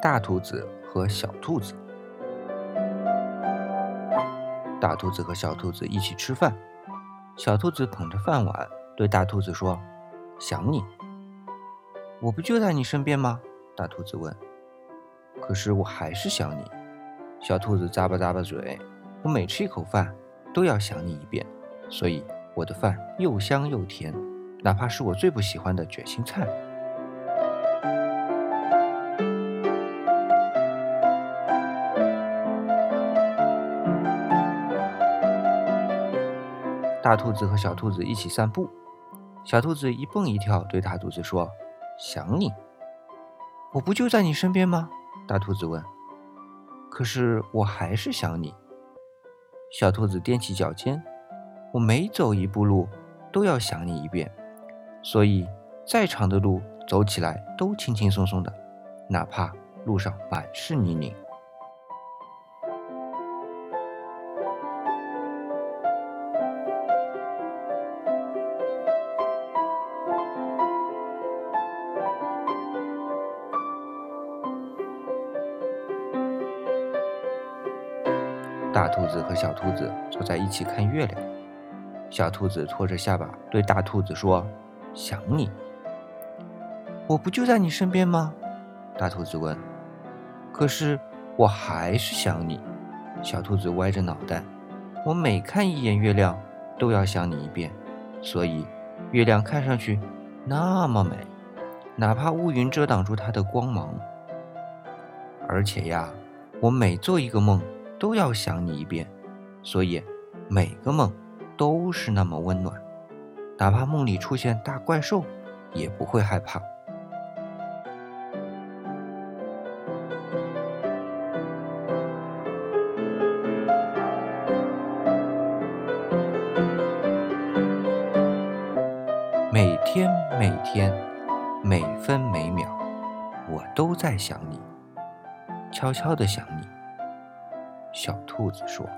大兔子和小兔子。大兔子和小兔子一起吃饭，小兔子捧着饭碗对大兔子说：“想你。”“我不就在你身边吗？”大兔子问。“可是我还是想你。”小兔子咂巴咂巴嘴，“我每吃一口饭都要想你一遍，所以我的饭又香又甜，哪怕是我最不喜欢的卷心菜。”大兔子和小兔子一起散步，小兔子一蹦一跳对大兔子说：“想你，我不就在你身边吗？”大兔子问。“可是我还是想你。”小兔子踮起脚尖，“我每走一步路都要想你一遍，所以再长的路走起来都轻轻松松的，哪怕路上满是泥泞。”大兔子和小兔子坐在一起看月亮。小兔子托着下巴对大兔子说：“想你，我不就在你身边吗？”大兔子问。“可是我还是想你。”小兔子歪着脑袋。“我每看一眼月亮，都要想你一遍，所以月亮看上去那么美，哪怕乌云遮挡住它的光芒。而且呀，我每做一个梦。”都要想你一遍，所以每个梦都是那么温暖，哪怕梦里出现大怪兽，也不会害怕。每天每天，每分每秒，我都在想你，悄悄的想你。小兔子说。